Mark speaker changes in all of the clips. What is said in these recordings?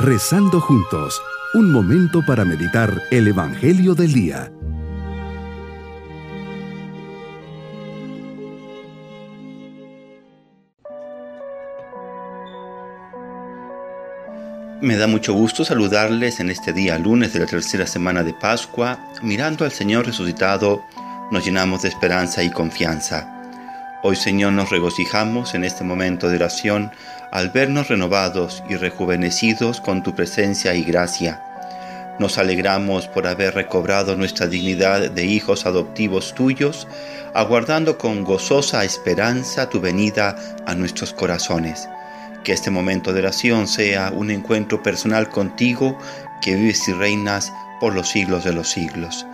Speaker 1: Rezando juntos, un momento para meditar el Evangelio del Día.
Speaker 2: Me da mucho gusto saludarles en este día lunes de la tercera semana de Pascua. Mirando al Señor resucitado, nos llenamos de esperanza y confianza. Hoy Señor nos regocijamos en este momento de oración al vernos renovados y rejuvenecidos con tu presencia y gracia. Nos alegramos por haber recobrado nuestra dignidad de hijos adoptivos tuyos, aguardando con gozosa esperanza tu venida a nuestros corazones. Que este momento de oración sea un encuentro personal contigo que vives y reinas por los siglos de los siglos.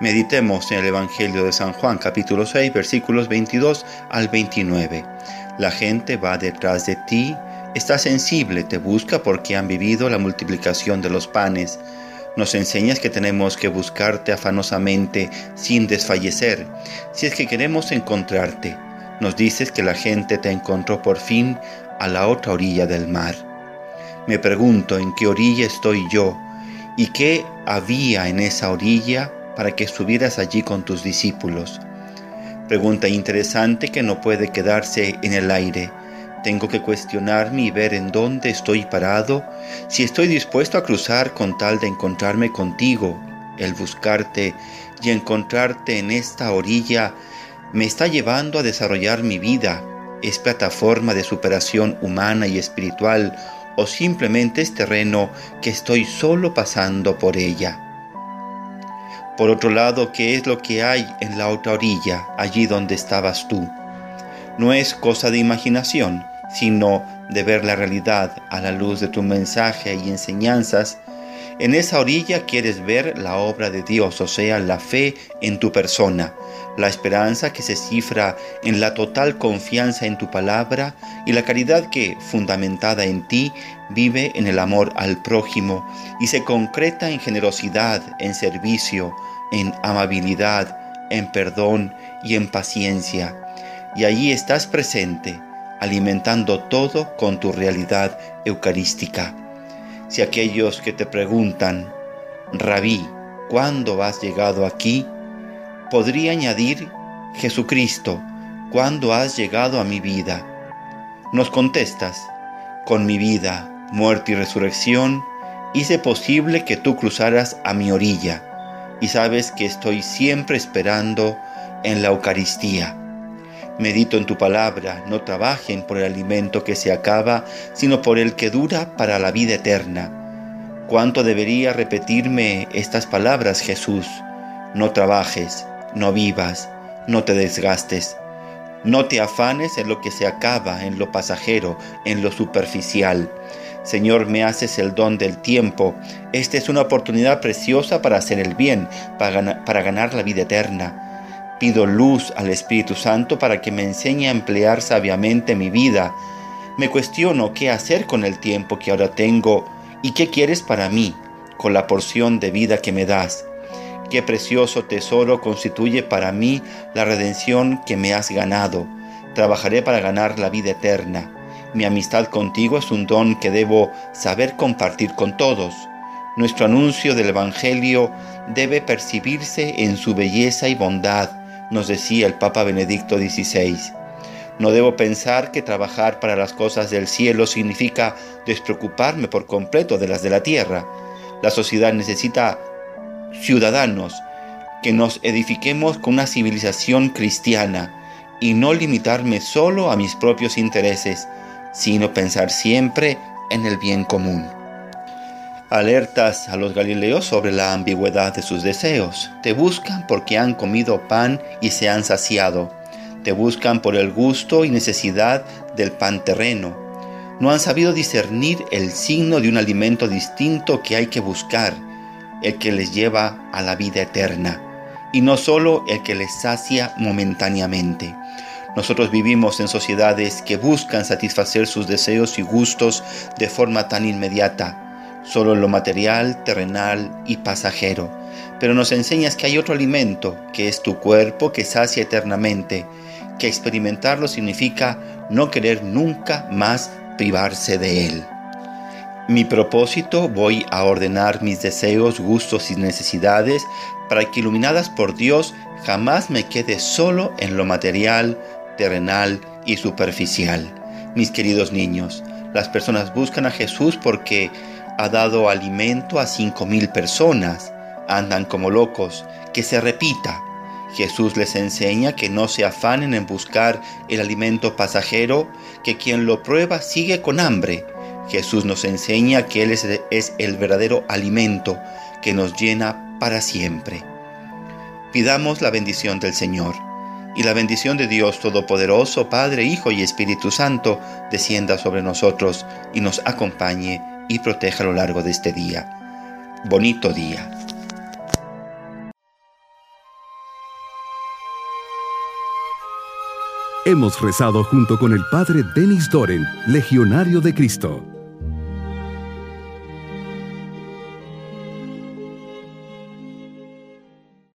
Speaker 2: Meditemos en el Evangelio de San Juan capítulo 6 versículos 22 al 29. La gente va detrás de ti, está sensible, te busca porque han vivido la multiplicación de los panes. Nos enseñas que tenemos que buscarte afanosamente sin desfallecer, si es que queremos encontrarte. Nos dices que la gente te encontró por fin a la otra orilla del mar. Me pregunto en qué orilla estoy yo y qué había en esa orilla para que estuvieras allí con tus discípulos. Pregunta interesante que no puede quedarse en el aire. Tengo que cuestionarme y ver en dónde estoy parado, si estoy dispuesto a cruzar con tal de encontrarme contigo. El buscarte y encontrarte en esta orilla me está llevando a desarrollar mi vida. Es plataforma de superación humana y espiritual o simplemente es terreno que estoy solo pasando por ella. Por otro lado, ¿qué es lo que hay en la otra orilla, allí donde estabas tú? No es cosa de imaginación, sino de ver la realidad a la luz de tu mensaje y enseñanzas. En esa orilla quieres ver la obra de Dios, o sea, la fe en tu persona, la esperanza que se cifra en la total confianza en tu palabra y la caridad que, fundamentada en ti, vive en el amor al prójimo y se concreta en generosidad, en servicio, en amabilidad, en perdón y en paciencia. Y allí estás presente, alimentando todo con tu realidad eucarística. Si aquellos que te preguntan, Rabí, ¿cuándo has llegado aquí? Podría añadir, Jesucristo, ¿cuándo has llegado a mi vida? Nos contestas, con mi vida, muerte y resurrección, hice posible que tú cruzaras a mi orilla y sabes que estoy siempre esperando en la Eucaristía. Medito en tu palabra, no trabajen por el alimento que se acaba, sino por el que dura para la vida eterna. ¿Cuánto debería repetirme estas palabras, Jesús? No trabajes, no vivas, no te desgastes. No te afanes en lo que se acaba, en lo pasajero, en lo superficial. Señor, me haces el don del tiempo. Esta es una oportunidad preciosa para hacer el bien, para ganar, la vida eterna. Pido luz al Espíritu Santo para que me enseñe a emplear sabiamente mi vida. Me cuestiono qué hacer con el tiempo que ahora tengo y qué quieres para mí, con la porción de vida que me das. Qué precioso tesoro constituye para mí la redención que me has ganado. Trabajaré para ganar la vida eterna. Mi amistad contigo es un don que debo saber compartir con todos. Nuestro anuncio del Evangelio debe percibirse en su belleza y bondad, nos decía el Papa Benedicto XVI. No debo pensar que trabajar para las cosas del cielo significa despreocuparme por completo de las de la tierra. La sociedad necesita ciudadanos que nos edifiquemos con una civilización cristiana y no limitarme solo a mis propios intereses, sino pensar siempre en el bien común. Alertas a los galileos sobre la ambigüedad de sus deseos. Te buscan porque han comido pan y se han saciado. Te buscan por el gusto y necesidad del pan terreno. No han sabido discernir el signo de un alimento distinto que hay que buscar, el que les lleva a la vida eterna, y no solo el que les sacia momentáneamente. Nosotros vivimos en sociedades que buscan satisfacer sus deseos y gustos de forma tan inmediata, solo lo material, terrenal y pasajero. Pero nos enseñas que hay otro alimento, que es tu cuerpo, que sacia eternamente, que experimentarlo significa no querer nunca más privarse de él. Mi propósito voy a ordenar mis deseos, gustos y necesidades para que iluminadas por Dios jamás me quede solo en lo material, terrenal y superficial. Mis queridos niños, las personas buscan a Jesús porque ha dado alimento a cinco mil personas. Andan como locos. Que se repita. Jesús les enseña que no se afanen en buscar el alimento pasajero, que quien lo prueba sigue con hambre. Jesús nos enseña que Él es, es el verdadero alimento que nos llena para siempre. Pidamos la bendición del Señor y la bendición de Dios Todopoderoso, Padre, Hijo y Espíritu Santo, descienda sobre nosotros y nos acompañe y proteja a lo largo de este día. Bonito día.
Speaker 1: Hemos rezado junto con el Padre Denis Doren, Legionario de Cristo.